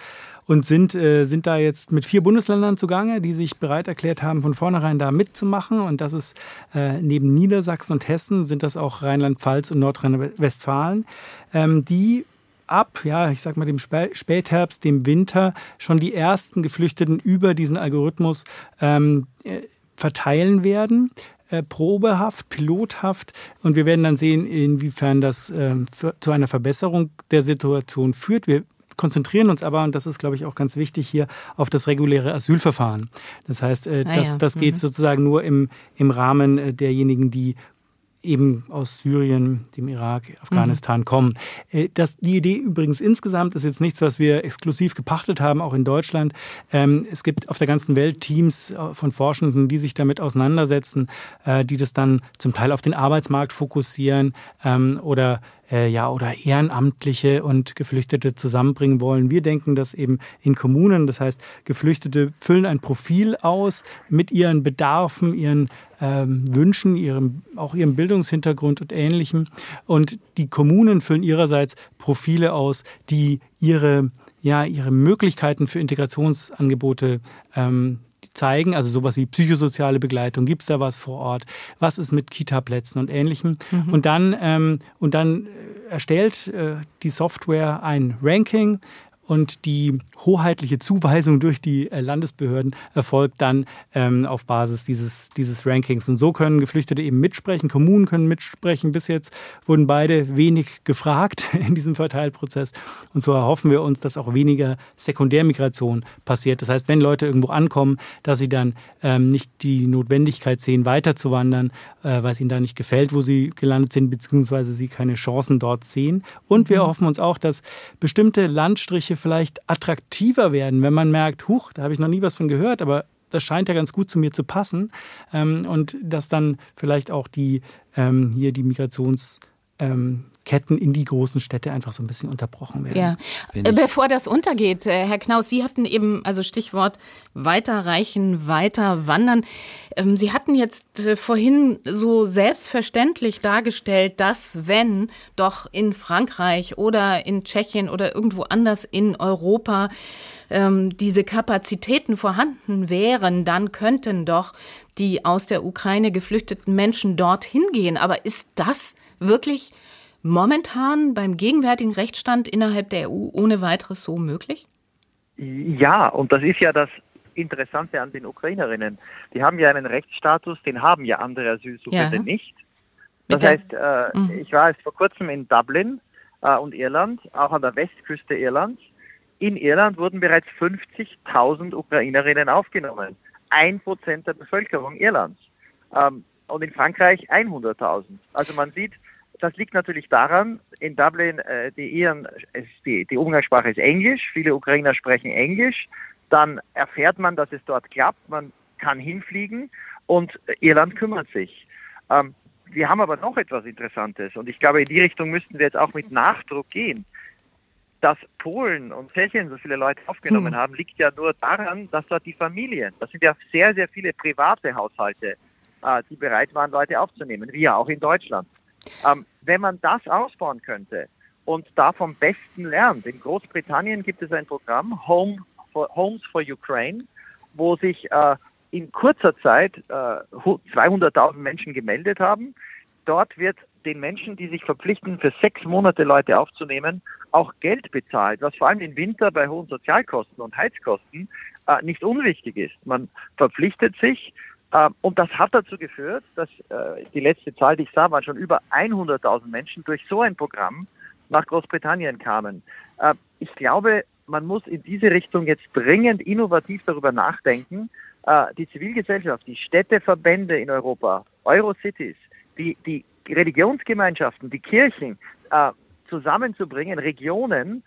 und sind, äh, sind da jetzt mit vier Bundesländern zugange, die sich bereit erklärt haben, von vornherein da mitzumachen. Und das ist äh, neben Niedersachsen und Hessen sind das auch Rheinland-Pfalz und Nordrhein-Westfalen, ähm, die ab, ja, ich sag mal dem Spätherbst, dem Winter schon die ersten Geflüchteten über diesen Algorithmus ähm, äh, verteilen werden äh, probehaft, pilothaft und wir werden dann sehen, inwiefern das äh, für, zu einer Verbesserung der Situation führt. Wir konzentrieren uns aber, und das ist, glaube ich, auch ganz wichtig hier, auf das reguläre Asylverfahren. Das heißt, äh, ah, das, ja. das geht mhm. sozusagen nur im, im Rahmen äh, derjenigen, die eben aus Syrien, dem Irak, Afghanistan mhm. kommen. Äh, das, die Idee übrigens insgesamt ist jetzt nichts, was wir exklusiv gepachtet haben, auch in Deutschland. Ähm, es gibt auf der ganzen Welt Teams äh, von Forschenden, die sich damit auseinandersetzen, die das dann zum Teil auf den Arbeitsmarkt fokussieren ähm, oder äh, ja, oder Ehrenamtliche und Geflüchtete zusammenbringen wollen. Wir denken das eben in Kommunen. Das heißt, Geflüchtete füllen ein Profil aus mit ihren Bedarfen, ihren ähm, Wünschen, ihrem, auch ihrem Bildungshintergrund und Ähnlichem. Und die Kommunen füllen ihrerseits Profile aus, die ihre, ja, ihre Möglichkeiten für Integrationsangebote ähm, zeigen, also sowas wie psychosoziale Begleitung, gibt es da was vor Ort, was ist mit Kita-Plätzen und ähnlichem. Mhm. Und dann, ähm, und dann erstellt äh, die Software ein Ranking und die hoheitliche Zuweisung durch die äh, Landesbehörden erfolgt dann ähm, auf Basis dieses, dieses Rankings. Und so können Geflüchtete eben mitsprechen, Kommunen können mitsprechen. Bis jetzt wurden beide wenig gefragt in diesem Verteilprozess. Und so erhoffen wir uns, dass auch weniger Sekundärmigration passiert. Das heißt, wenn Leute irgendwo ankommen, dass sie dann ähm, nicht die Notwendigkeit sehen, weiterzuwandern, äh, weil es ihnen da nicht gefällt, wo sie gelandet sind, beziehungsweise sie keine Chancen dort sehen. Und wir mhm. hoffen uns auch, dass bestimmte Landstriche vielleicht attraktiver werden, wenn man merkt, huch, da habe ich noch nie was von gehört, aber das scheint ja ganz gut zu mir zu passen. Ähm, und dass dann vielleicht auch die ähm, hier die Migrations ähm, Ketten in die großen Städte einfach so ein bisschen unterbrochen werden. Ja. Bevor das untergeht, äh, Herr Knaus, Sie hatten eben, also Stichwort weiterreichen, weiter wandern. Ähm, Sie hatten jetzt äh, vorhin so selbstverständlich dargestellt, dass wenn doch in Frankreich oder in Tschechien oder irgendwo anders in Europa ähm, diese Kapazitäten vorhanden wären, dann könnten doch die aus der Ukraine geflüchteten Menschen dorthin gehen. Aber ist das wirklich momentan beim gegenwärtigen Rechtsstand innerhalb der EU ohne weiteres so möglich? Ja, und das ist ja das Interessante an den Ukrainerinnen. Die haben ja einen Rechtsstatus, den haben ja andere Asylsuchende ja. nicht. Das heißt, äh, mhm. ich war jetzt vor kurzem in Dublin äh, und Irland, auch an der Westküste Irlands. In Irland wurden bereits 50.000 Ukrainerinnen aufgenommen. Ein Prozent der Bevölkerung Irlands. Ähm, und in Frankreich 100.000. Also man sieht, das liegt natürlich daran, in Dublin, äh, die, Iren, die, die Umgangssprache ist Englisch, viele Ukrainer sprechen Englisch, dann erfährt man, dass es dort klappt, man kann hinfliegen und Irland kümmert sich. Ähm, wir haben aber noch etwas Interessantes und ich glaube, in die Richtung müssten wir jetzt auch mit Nachdruck gehen. Dass Polen und Tschechien so viele Leute aufgenommen mhm. haben, liegt ja nur daran, dass dort die Familien, das sind ja sehr, sehr viele private Haushalte, äh, die bereit waren, Leute aufzunehmen, wie ja auch in Deutschland. Ähm, wenn man das ausbauen könnte und da vom Besten lernt, in Großbritannien gibt es ein Programm, Home for, Homes for Ukraine, wo sich äh, in kurzer Zeit äh, 200.000 Menschen gemeldet haben. Dort wird den Menschen, die sich verpflichten, für sechs Monate Leute aufzunehmen, auch Geld bezahlt, was vor allem im Winter bei hohen Sozialkosten und Heizkosten äh, nicht unwichtig ist. Man verpflichtet sich, und das hat dazu geführt, dass äh, die letzte Zahl, die ich sah, waren schon über 100.000 Menschen durch so ein Programm nach Großbritannien kamen. Äh, ich glaube, man muss in diese Richtung jetzt dringend innovativ darüber nachdenken, äh, die Zivilgesellschaft, die Städteverbände in Europa, Eurocities, die, die Religionsgemeinschaften, die Kirchen zusammenzubringen, Regionen,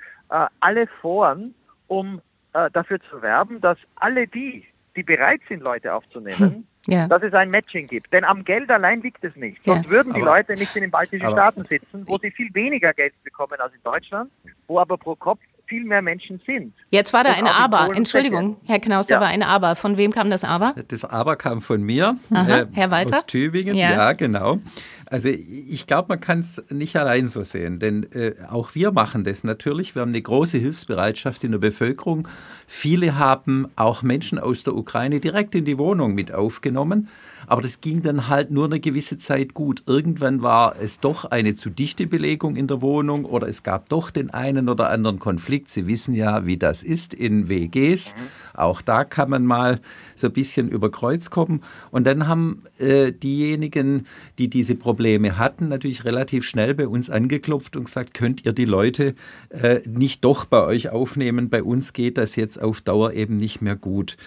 alle Foren, um dafür zu werben, dass alle die, die bereit sind, Leute aufzunehmen, ja. dass es ein Matching gibt. Denn am Geld allein liegt es nicht. Sonst ja. würden die aber, Leute nicht in den baltischen Staaten sitzen, wo sie viel weniger Geld bekommen als in Deutschland, wo aber pro Kopf viel mehr Menschen sind. Jetzt war da ein Aber. Entschuldigung, Herr Knaus, da ja. war ein Aber. Von wem kam das Aber? Das Aber kam von mir. Aha, äh, Herr Walter? Aus Tübingen, ja, ja genau. Also ich glaube, man kann es nicht allein so sehen, denn äh, auch wir machen das natürlich. Wir haben eine große Hilfsbereitschaft in der Bevölkerung. Viele haben auch Menschen aus der Ukraine direkt in die Wohnung mit aufgenommen. Aber das ging dann halt nur eine gewisse Zeit gut. Irgendwann war es doch eine zu dichte Belegung in der Wohnung oder es gab doch den einen oder anderen Konflikt. Sie wissen ja, wie das ist in WGs. Auch da kann man mal so ein bisschen über Kreuz kommen. Und dann haben äh, diejenigen, die diese Probleme hatten, natürlich relativ schnell bei uns angeklopft und gesagt, könnt ihr die Leute äh, nicht doch bei euch aufnehmen? Bei uns geht das jetzt auf Dauer eben nicht mehr gut.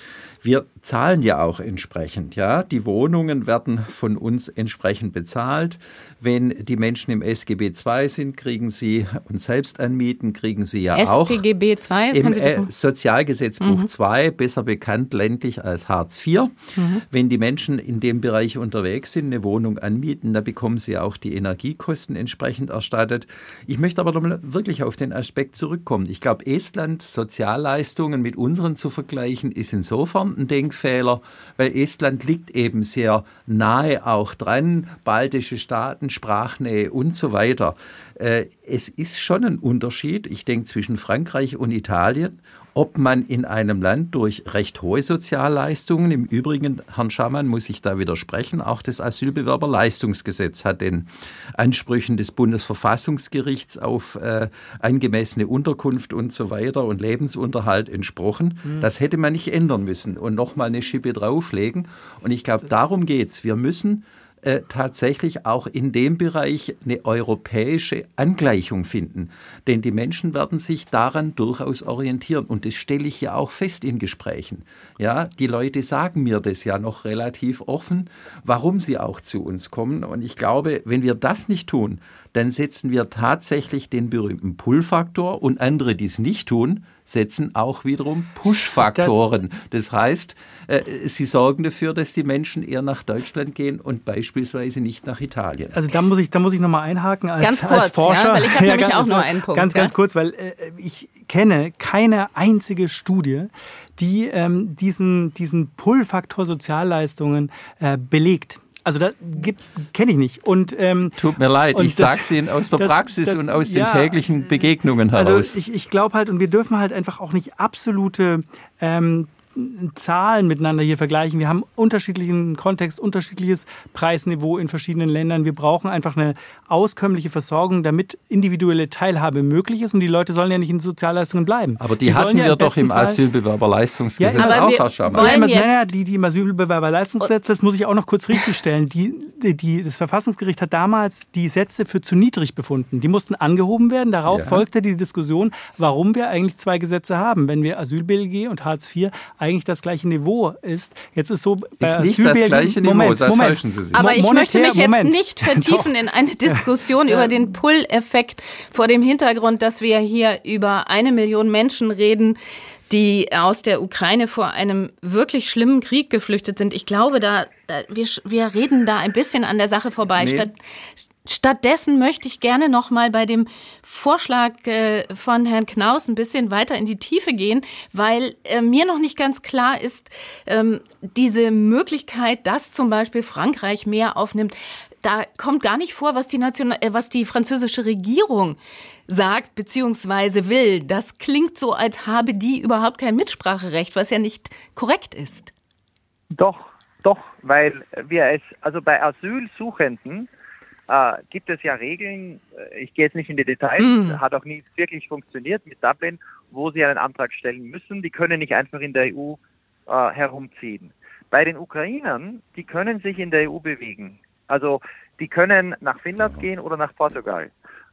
Wir zahlen ja auch entsprechend, ja. Die Wohnungen werden von uns entsprechend bezahlt. Wenn die Menschen im SGB II sind, kriegen sie uns selbst anmieten, kriegen sie ja StGB auch. StGB II, im äh, Sozialgesetzbuch mhm. 2, besser bekannt ländlich als Hartz IV. Mhm. Wenn die Menschen in dem Bereich unterwegs sind, eine Wohnung anmieten, da bekommen sie auch die Energiekosten entsprechend erstattet. Ich möchte aber wirklich auf den Aspekt zurückkommen. Ich glaube, Estland Sozialleistungen mit unseren zu vergleichen, ist insofern ein Denkfehler, weil Estland liegt eben sehr nahe auch dran, baltische Staaten, Sprachnähe und so weiter. Äh, es ist schon ein Unterschied, ich denke, zwischen Frankreich und Italien ob man in einem Land durch recht hohe Sozialleistungen, im Übrigen, Herrn Schamann muss ich da widersprechen, auch das Asylbewerberleistungsgesetz hat den Ansprüchen des Bundesverfassungsgerichts auf äh, angemessene Unterkunft und so weiter und Lebensunterhalt entsprochen. Mhm. Das hätte man nicht ändern müssen und nochmal eine Schippe drauflegen. Und ich glaube, darum geht es. Wir müssen äh, tatsächlich auch in dem Bereich eine europäische Angleichung finden. Denn die Menschen werden sich daran durchaus orientieren. Und das stelle ich ja auch fest in Gesprächen. Ja, die Leute sagen mir das ja noch relativ offen, warum sie auch zu uns kommen. Und ich glaube, wenn wir das nicht tun, dann setzen wir tatsächlich den berühmten Pull-Faktor und andere, die es nicht tun, setzen auch wiederum Push-Faktoren. Das heißt, äh, sie sorgen dafür, dass die Menschen eher nach Deutschland gehen und beispielsweise nicht nach Italien. Also da muss ich, da muss ich nochmal einhaken als, ganz kurz, als Forscher. Ja, weil ich habe ja, nämlich auch nur einen Punkt. Ganz, ganz kurz, weil äh, ich kenne keine einzige Studie, die ähm, diesen, diesen Pull-Faktor Sozialleistungen äh, belegt. Also das kenne ich nicht. Und, ähm, Tut mir leid, ich sage es Ihnen aus der das, Praxis das, und aus den ja, täglichen Begegnungen also heraus. Also ich, ich glaube halt, und wir dürfen halt einfach auch nicht absolute ähm, Zahlen miteinander hier vergleichen. Wir haben unterschiedlichen Kontext, unterschiedliches Preisniveau in verschiedenen Ländern. Wir brauchen einfach eine auskömmliche Versorgung, damit individuelle Teilhabe möglich ist. Und die Leute sollen ja nicht in Sozialleistungen bleiben. Aber die, die hatten wir ja doch im Asylbewerberleistungsgesetz ja, auch, Herr Schamann. Nein, naja, die, die im Asylbewerberleistungsgesetz, das muss ich auch noch kurz richtigstellen. Die, die, das Verfassungsgericht hat damals die Sätze für zu niedrig befunden. Die mussten angehoben werden. Darauf ja. folgte die Diskussion, warum wir eigentlich zwei Gesetze haben, wenn wir Asyl-BLG und Hartz IV eigentlich das gleiche Niveau ist. Jetzt ist so bei ist nicht das gleiche Niveau, Moment, da Moment. täuschen Sie sich. Aber ich Monetär, möchte mich jetzt Moment. nicht vertiefen in eine Diskussion über den Pull-Effekt vor dem Hintergrund, dass wir hier über eine Million Menschen reden, die aus der Ukraine vor einem wirklich schlimmen Krieg geflüchtet sind. Ich glaube, da, da wir, wir reden da ein bisschen an der Sache vorbei. Nee. Statt, Stattdessen möchte ich gerne noch mal bei dem Vorschlag äh, von Herrn Knaus ein bisschen weiter in die Tiefe gehen, weil äh, mir noch nicht ganz klar ist, ähm, diese Möglichkeit, dass zum Beispiel Frankreich mehr aufnimmt, da kommt gar nicht vor, was die, National äh, was die französische Regierung sagt bzw. will. Das klingt so, als habe die überhaupt kein Mitspracherecht, was ja nicht korrekt ist. Doch, doch, weil wir es, also bei Asylsuchenden, äh, gibt es ja Regeln, äh, ich gehe jetzt nicht in die Details, mm. hat auch nie wirklich funktioniert mit Dublin, wo sie einen Antrag stellen müssen. Die können nicht einfach in der EU äh, herumziehen. Bei den Ukrainern, die können sich in der EU bewegen. Also die können nach Finnland gehen oder nach Portugal.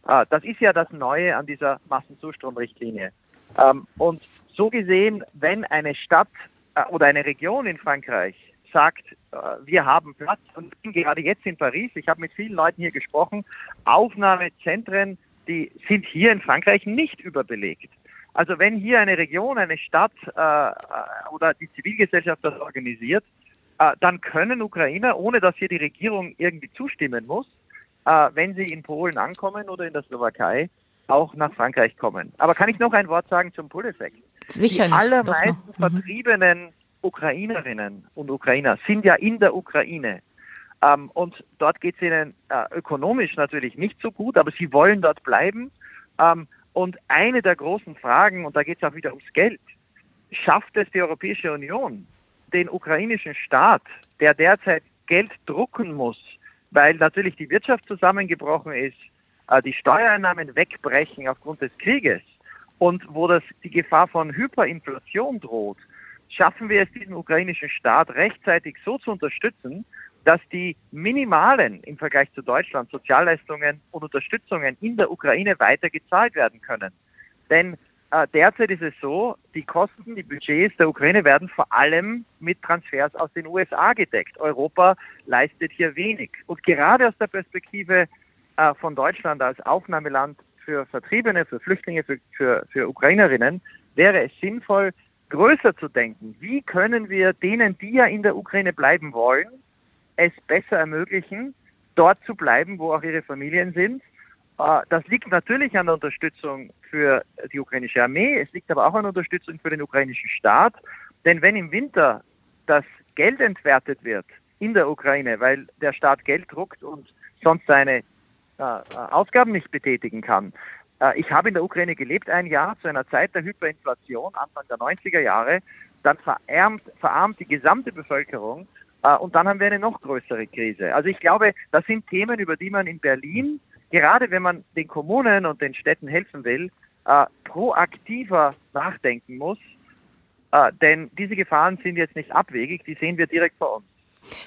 Äh, das ist ja das Neue an dieser Massenzustromrichtlinie. Ähm, und so gesehen, wenn eine Stadt äh, oder eine Region in Frankreich sagt, äh, wir haben Platz und ich bin gerade jetzt in Paris, ich habe mit vielen Leuten hier gesprochen, Aufnahmezentren, die sind hier in Frankreich nicht überbelegt. Also wenn hier eine Region, eine Stadt äh, oder die Zivilgesellschaft das organisiert, äh, dann können Ukrainer, ohne dass hier die Regierung irgendwie zustimmen muss, äh, wenn sie in Polen ankommen oder in der Slowakei, auch nach Frankreich kommen. Aber kann ich noch ein Wort sagen zum Pull-Effekt? Sicher. Die allermeisten mhm. vertriebenen Ukrainerinnen und Ukrainer sind ja in der Ukraine. Ähm, und dort geht es ihnen äh, ökonomisch natürlich nicht so gut, aber sie wollen dort bleiben. Ähm, und eine der großen Fragen, und da geht es auch wieder ums Geld, schafft es die Europäische Union, den ukrainischen Staat, der derzeit Geld drucken muss, weil natürlich die Wirtschaft zusammengebrochen ist, äh, die Steuereinnahmen wegbrechen aufgrund des Krieges und wo das die Gefahr von Hyperinflation droht, schaffen wir es, diesen ukrainischen Staat rechtzeitig so zu unterstützen, dass die minimalen im Vergleich zu Deutschland Sozialleistungen und Unterstützungen in der Ukraine weiter gezahlt werden können. Denn äh, derzeit ist es so, die Kosten, die Budgets der Ukraine werden vor allem mit Transfers aus den USA gedeckt. Europa leistet hier wenig. Und gerade aus der Perspektive äh, von Deutschland als Aufnahmeland für Vertriebene, für Flüchtlinge, für, für, für Ukrainerinnen wäre es sinnvoll, größer zu denken. Wie können wir denen, die ja in der Ukraine bleiben wollen, es besser ermöglichen, dort zu bleiben, wo auch ihre Familien sind. Äh, das liegt natürlich an der Unterstützung für die ukrainische Armee, es liegt aber auch an Unterstützung für den ukrainischen Staat. Denn wenn im Winter das Geld entwertet wird in der Ukraine, weil der Staat Geld druckt und sonst seine äh, Ausgaben nicht betätigen kann. Äh, ich habe in der Ukraine gelebt ein Jahr zu einer Zeit der Hyperinflation, Anfang der 90er Jahre. Dann verarmt, verarmt die gesamte Bevölkerung äh, und dann haben wir eine noch größere Krise. Also ich glaube, das sind Themen, über die man in Berlin, gerade wenn man den Kommunen und den Städten helfen will, äh, proaktiver nachdenken muss. Denn diese Gefahren sind jetzt nicht abwegig, die sehen wir direkt vor uns.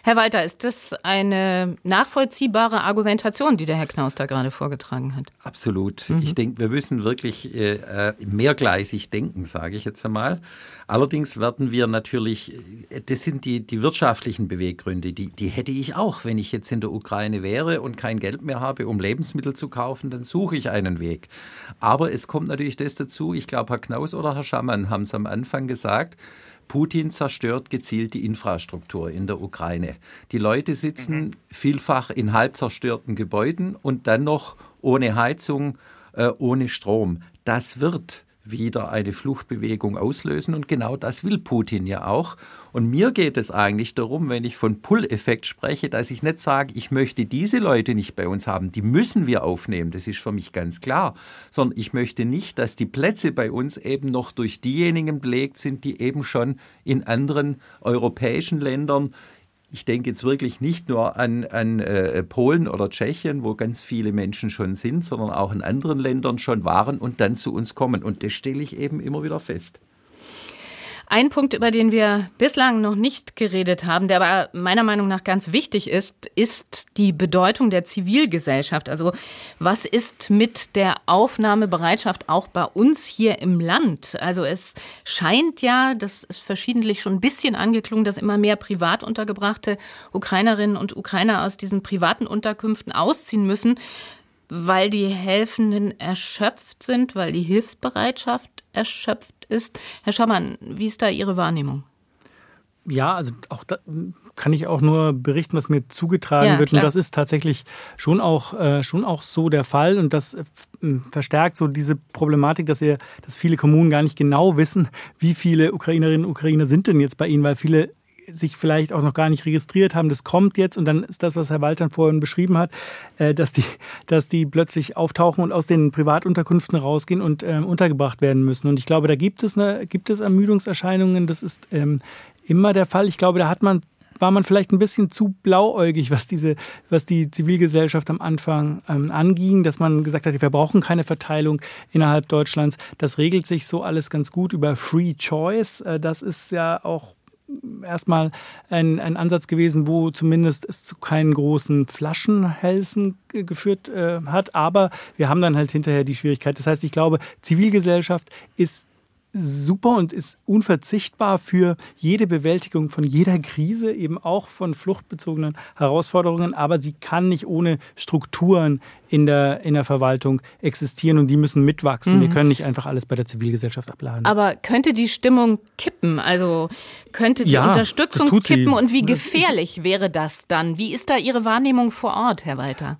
Herr Walter, ist das eine nachvollziehbare Argumentation, die der Herr Knaus da gerade vorgetragen hat? Absolut. Mhm. Ich denke, wir müssen wirklich äh, äh, mehrgleisig denken, sage ich jetzt einmal. Allerdings werden wir natürlich, äh, das sind die, die wirtschaftlichen Beweggründe, die, die hätte ich auch. Wenn ich jetzt in der Ukraine wäre und kein Geld mehr habe, um Lebensmittel zu kaufen, dann suche ich einen Weg. Aber es kommt natürlich das dazu, ich glaube, Herr Knaus oder Herr Schammann haben es am Anfang gesagt, Putin zerstört gezielt die Infrastruktur in der Ukraine. Die Leute sitzen mhm. vielfach in halb zerstörten Gebäuden und dann noch ohne Heizung, äh, ohne Strom. Das wird wieder eine Fluchtbewegung auslösen. Und genau das will Putin ja auch. Und mir geht es eigentlich darum, wenn ich von Pull-Effekt spreche, dass ich nicht sage, ich möchte diese Leute nicht bei uns haben, die müssen wir aufnehmen, das ist für mich ganz klar, sondern ich möchte nicht, dass die Plätze bei uns eben noch durch diejenigen belegt sind, die eben schon in anderen europäischen Ländern ich denke jetzt wirklich nicht nur an, an äh, Polen oder Tschechien, wo ganz viele Menschen schon sind, sondern auch in anderen Ländern schon waren und dann zu uns kommen. Und das stelle ich eben immer wieder fest. Ein Punkt, über den wir bislang noch nicht geredet haben, der aber meiner Meinung nach ganz wichtig ist, ist die Bedeutung der Zivilgesellschaft. Also was ist mit der Aufnahmebereitschaft auch bei uns hier im Land? Also es scheint ja, das ist verschiedentlich schon ein bisschen angeklungen, dass immer mehr privat untergebrachte Ukrainerinnen und Ukrainer aus diesen privaten Unterkünften ausziehen müssen, weil die Helfenden erschöpft sind, weil die Hilfsbereitschaft erschöpft ist. Herr Schamann, wie ist da Ihre Wahrnehmung? Ja, also auch da kann ich auch nur berichten, was mir zugetragen ja, wird. Klar. Und das ist tatsächlich schon auch, äh, schon auch so der Fall. Und das äh, verstärkt so diese Problematik, dass, ihr, dass viele Kommunen gar nicht genau wissen, wie viele Ukrainerinnen und Ukrainer sind denn jetzt bei ihnen, weil viele sich vielleicht auch noch gar nicht registriert haben. Das kommt jetzt und dann ist das, was Herr Waltern vorhin beschrieben hat, äh, dass, die, dass die plötzlich auftauchen und aus den Privatunterkünften rausgehen und ähm, untergebracht werden müssen. Und ich glaube, da gibt es, eine, gibt es Ermüdungserscheinungen. Das ist ähm, immer der Fall. Ich glaube, da hat man war man vielleicht ein bisschen zu blauäugig, was diese, was die Zivilgesellschaft am Anfang ähm, anging, dass man gesagt hat, wir brauchen keine Verteilung innerhalb Deutschlands. Das regelt sich so alles ganz gut über Free Choice. Äh, das ist ja auch erstmal ein, ein Ansatz gewesen, wo zumindest es zu keinen großen Flaschenhälsen geführt äh, hat. Aber wir haben dann halt hinterher die Schwierigkeit. Das heißt, ich glaube, Zivilgesellschaft ist super und ist unverzichtbar für jede Bewältigung von jeder Krise, eben auch von fluchtbezogenen Herausforderungen. Aber sie kann nicht ohne Strukturen in der, in der Verwaltung existieren und die müssen mitwachsen. Mhm. Wir können nicht einfach alles bei der Zivilgesellschaft abladen. Aber könnte die Stimmung kippen? Also könnte die ja, Unterstützung kippen und wie gefährlich wäre das dann? Wie ist da Ihre Wahrnehmung vor Ort, Herr Walter?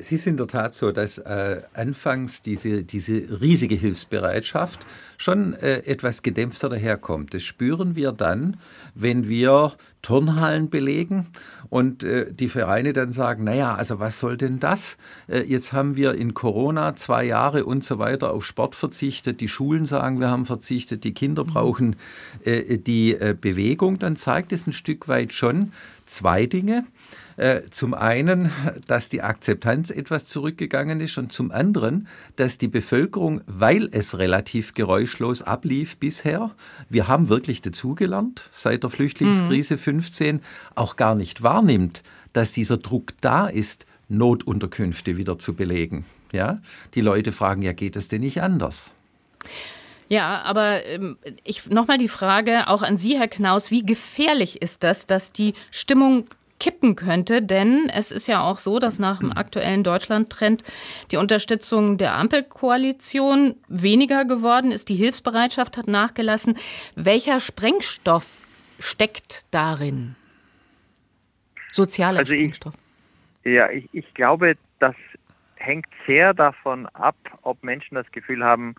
Es ist in der Tat so, dass äh, anfangs diese, diese riesige Hilfsbereitschaft schon äh, etwas gedämpfter daherkommt. Das spüren wir dann, wenn wir Turnhallen belegen und äh, die Vereine dann sagen, naja, also was soll denn das? Äh, jetzt haben wir in Corona zwei Jahre und so weiter auf Sport verzichtet, die Schulen sagen, wir haben verzichtet, die Kinder brauchen äh, die äh, Bewegung, dann zeigt es ein Stück weit schon zwei Dinge. Äh, zum einen, dass die Akzeptanz etwas zurückgegangen ist und zum anderen, dass die Bevölkerung, weil es relativ geräuschlos ablief bisher, wir haben wirklich dazugelernt seit der Flüchtlingskrise mhm. 15, auch gar nicht wahrnimmt, dass dieser Druck da ist, Notunterkünfte wieder zu belegen. Ja, die Leute fragen, ja, geht es denn nicht anders? Ja, aber ähm, ich nochmal die Frage auch an Sie, Herr Knaus, wie gefährlich ist das, dass die Stimmung kippen könnte, denn es ist ja auch so, dass nach dem aktuellen Deutschland-Trend die Unterstützung der Ampelkoalition weniger geworden ist. Die Hilfsbereitschaft hat nachgelassen. Welcher Sprengstoff steckt darin? Sozialer also Sprengstoff. Ich, ja, ich, ich glaube, das hängt sehr davon ab, ob Menschen das Gefühl haben,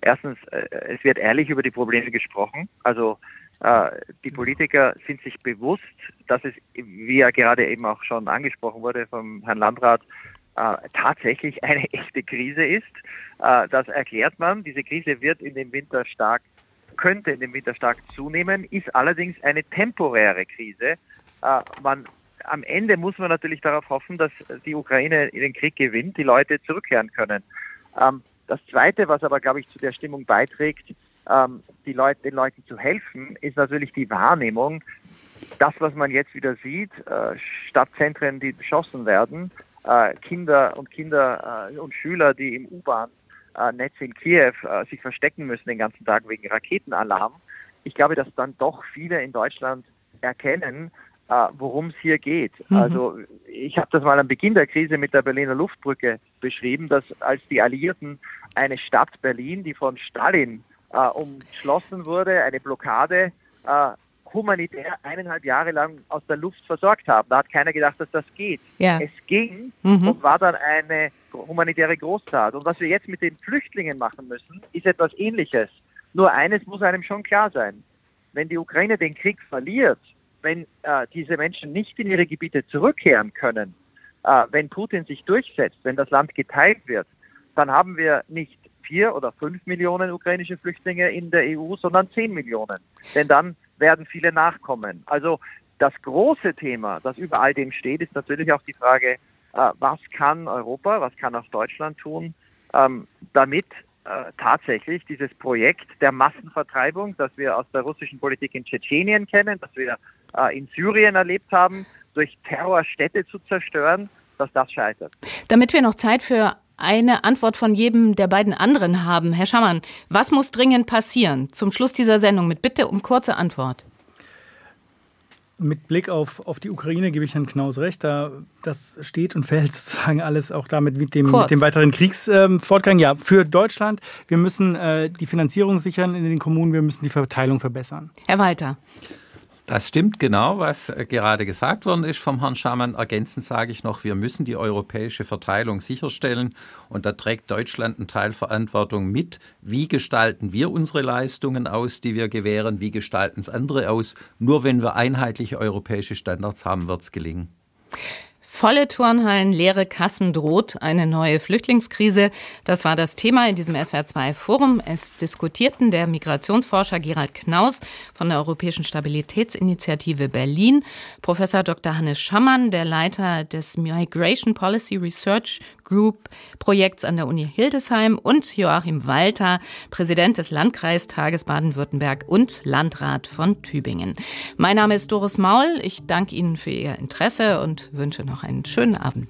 erstens, äh, es wird ehrlich über die Probleme gesprochen. Also äh, die Politiker sind sich bewusst, dass es, wie ja gerade eben auch schon angesprochen wurde vom Herrn Landrat, äh, tatsächlich eine echte Krise ist. Das erklärt man. Diese Krise wird in dem Winter stark, könnte in dem Winter stark zunehmen, ist allerdings eine temporäre Krise. Äh, man am Ende muss man natürlich darauf hoffen, dass die Ukraine den Krieg gewinnt, die Leute zurückkehren können. Ähm, das Zweite, was aber, glaube ich, zu der Stimmung beiträgt, ähm, die Leute, den Leuten zu helfen, ist natürlich die Wahrnehmung, das, was man jetzt wieder sieht, äh, Stadtzentren, die beschossen werden, äh, Kinder und Kinder und Schüler, die im U-Bahn-Netz in Kiew äh, sich verstecken müssen den ganzen Tag wegen Raketenalarm. Ich glaube, dass dann doch viele in Deutschland erkennen, äh, worum es hier geht. Mhm. Also ich habe das mal am Beginn der Krise mit der Berliner Luftbrücke beschrieben, dass als die Alliierten eine Stadt Berlin, die von Stalin äh, umschlossen wurde, eine Blockade, äh, humanitär eineinhalb Jahre lang aus der Luft versorgt haben. Da hat keiner gedacht, dass das geht. Ja. Es ging mhm. und war dann eine humanitäre Großtat. Und was wir jetzt mit den Flüchtlingen machen müssen, ist etwas Ähnliches. Nur eines muss einem schon klar sein. Wenn die Ukraine den Krieg verliert, wenn äh, diese Menschen nicht in ihre Gebiete zurückkehren können, äh, wenn Putin sich durchsetzt, wenn das Land geteilt wird, dann haben wir nicht vier oder fünf Millionen ukrainische Flüchtlinge in der EU, sondern zehn Millionen. Denn dann werden viele nachkommen. Also das große Thema, das über all dem steht, ist natürlich auch die Frage, was kann Europa, was kann auch Deutschland tun, ähm, damit äh, tatsächlich dieses Projekt der Massenvertreibung, das wir aus der russischen Politik in Tschetschenien kennen, das wir äh, in Syrien erlebt haben, durch Terror Städte zu zerstören, dass das scheitert. Damit wir noch Zeit für eine Antwort von jedem der beiden anderen haben. Herr Schammann, was muss dringend passieren zum Schluss dieser Sendung mit Bitte um kurze Antwort? Mit Blick auf, auf die Ukraine gebe ich Herrn Knaus recht. Da, das steht und fällt sozusagen alles auch damit mit dem, mit dem weiteren Kriegsfortgang. Ähm, ja, für Deutschland, wir müssen äh, die Finanzierung sichern in den Kommunen, wir müssen die Verteilung verbessern. Herr Walter. Das stimmt genau, was äh, gerade gesagt worden ist vom Herrn Schamann. Ergänzend sage ich noch, wir müssen die europäische Verteilung sicherstellen und da trägt Deutschland einen Teil Verantwortung mit. Wie gestalten wir unsere Leistungen aus, die wir gewähren? Wie gestalten es andere aus? Nur wenn wir einheitliche europäische Standards haben, wird es gelingen. Volle Turnhallen, leere Kassen droht eine neue Flüchtlingskrise. Das war das Thema in diesem SWR2 Forum. Es diskutierten der Migrationsforscher Gerald Knaus von der Europäischen Stabilitätsinitiative Berlin, Professor Dr. Hannes Schammann, der Leiter des Migration Policy Research Group Projekts an der Uni Hildesheim und Joachim Walter, Präsident des Landkreistages Baden-Württemberg und Landrat von Tübingen. Mein Name ist Doris Maul. Ich danke Ihnen für Ihr Interesse und wünsche noch einen schönen Abend.